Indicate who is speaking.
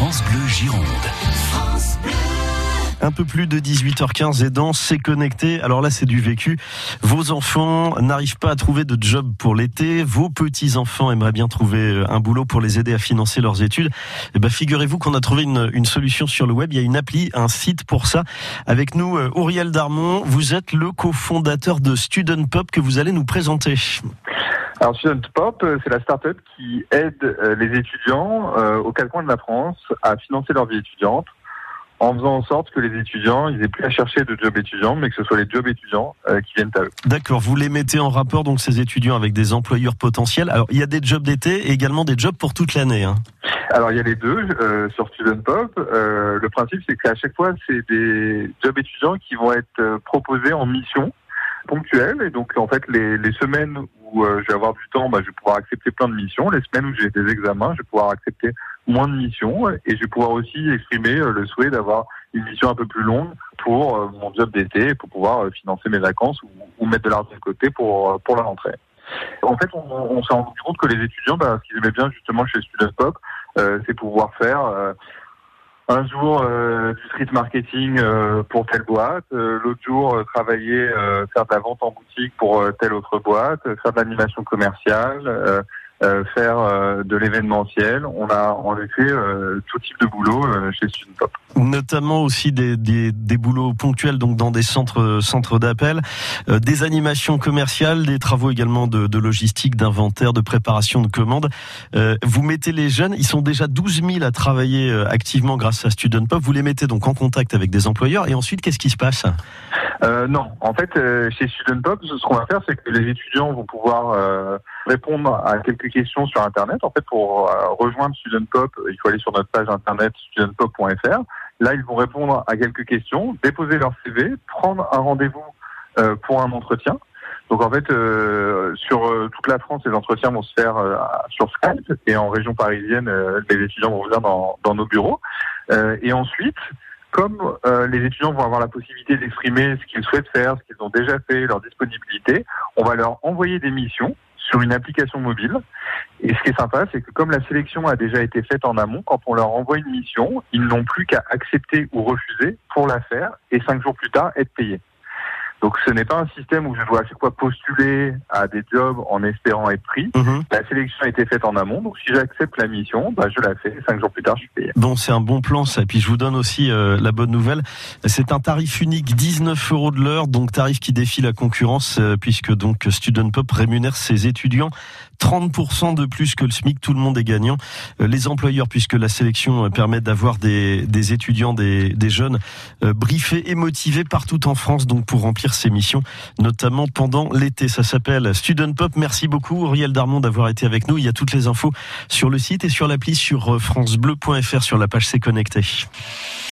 Speaker 1: France Bleu Gironde. Un peu plus de 18h15 et dans C'est connecté. Alors là, c'est du vécu. Vos enfants n'arrivent pas à trouver de job pour l'été. Vos petits-enfants aimeraient bien trouver euh, un boulot pour les aider à financer leurs études. Eh ben, figurez-vous qu'on a trouvé une, une, solution sur le web. Il y a une appli, un site pour ça. Avec nous, euh, Auriel Darmon. Vous êtes le cofondateur de Student Pop que vous allez nous présenter.
Speaker 2: Alors Student Pop, euh, c'est la start-up qui aide les étudiants aux quatre coins de la France à financer leur vie étudiante en faisant en sorte que les étudiants, ils aient plus à chercher de jobs étudiants, mais que ce soit les jobs étudiants euh, qui viennent à eux.
Speaker 1: D'accord, vous les mettez en rapport, donc ces étudiants, avec des employeurs potentiels. Alors, il y a des jobs d'été et également des jobs pour toute l'année. Hein.
Speaker 2: Alors, il y a les deux euh, sur Student Pop. Euh, le principe, c'est qu'à chaque fois, c'est des jobs étudiants qui vont être euh, proposés en mission ponctuelle. Et donc, en fait, les, les semaines où euh, je vais avoir du temps, bah, je vais pouvoir accepter plein de missions. Les semaines où j'ai des examens, je vais pouvoir accepter moins de missions et je vais pouvoir aussi exprimer euh, le souhait d'avoir une mission un peu plus longue pour euh, mon job d'été, pour pouvoir euh, financer mes vacances ou, mettre de l'argent de côté pour, pour la rentrée. En fait, on, on s'est rendu compte que les étudiants, bah, ce qu'ils aimaient bien justement chez Student Pop, c'est pouvoir faire un jour du street marketing pour telle boîte, l'autre jour travailler, faire de la vente en boutique pour telle autre boîte, faire de l'animation commerciale, euh, faire euh, de l'événementiel. On a en effet euh, tout type de boulot chez Student
Speaker 1: Notamment aussi des, des, des, boulots ponctuels donc dans des centres centres d'appel, des animations commerciales, des travaux également de, de logistique, d'inventaire, de préparation de commandes. vous mettez les jeunes, ils sont déjà 12 000 à travailler activement grâce à Student Pop. Vous les mettez donc en contact avec des employeurs et ensuite qu'est-ce qui se passe?
Speaker 2: Euh, non, en fait, euh, chez Student Pop, ce qu'on va faire, c'est que les étudiants vont pouvoir euh, répondre à quelques questions sur Internet. En fait, pour euh, rejoindre Student Pop, il faut aller sur notre page internet studentpop.fr. Là, ils vont répondre à quelques questions, déposer leur CV, prendre un rendez-vous pour un entretien. Donc en fait, sur toute la France, les entretiens vont se faire sur Skype et en région parisienne, les étudiants vont venir dans, dans nos bureaux. et ensuite, comme euh, les étudiants vont avoir la possibilité d'exprimer ce qu'ils souhaitent faire, ce qu'ils ont déjà fait, leur disponibilité, on va leur envoyer des missions sur une application mobile. Et ce qui est sympa, c'est que comme la sélection a déjà été faite en amont, quand on leur envoie une mission, ils n'ont plus qu'à accepter ou refuser pour la faire et cinq jours plus tard être payés. Donc ce n'est pas un système où je dois à chaque fois postuler à des jobs en espérant être pris. Mhm. La sélection a été faite en amont, donc si j'accepte la mission, bah, je la fais. Cinq jours plus tard, je suis payé.
Speaker 1: Bon, c'est un bon plan ça. Et puis je vous donne aussi euh, la bonne nouvelle. C'est un tarif unique, 19 euros de l'heure, donc tarif qui défie la concurrence, euh, puisque donc Student Pop rémunère ses étudiants 30% de plus que le SMIC. Tout le monde est gagnant. Euh, les employeurs, puisque la sélection permet d'avoir des, des étudiants, des, des jeunes briefés et motivés partout en France, donc pour remplir ces missions, notamment pendant l'été. Ça s'appelle Student Pop. Merci beaucoup, Auriel Darmon, d'avoir été avec nous. Il y a toutes les infos sur le site et sur l'appli sur francebleu.fr sur la page C'est connecté.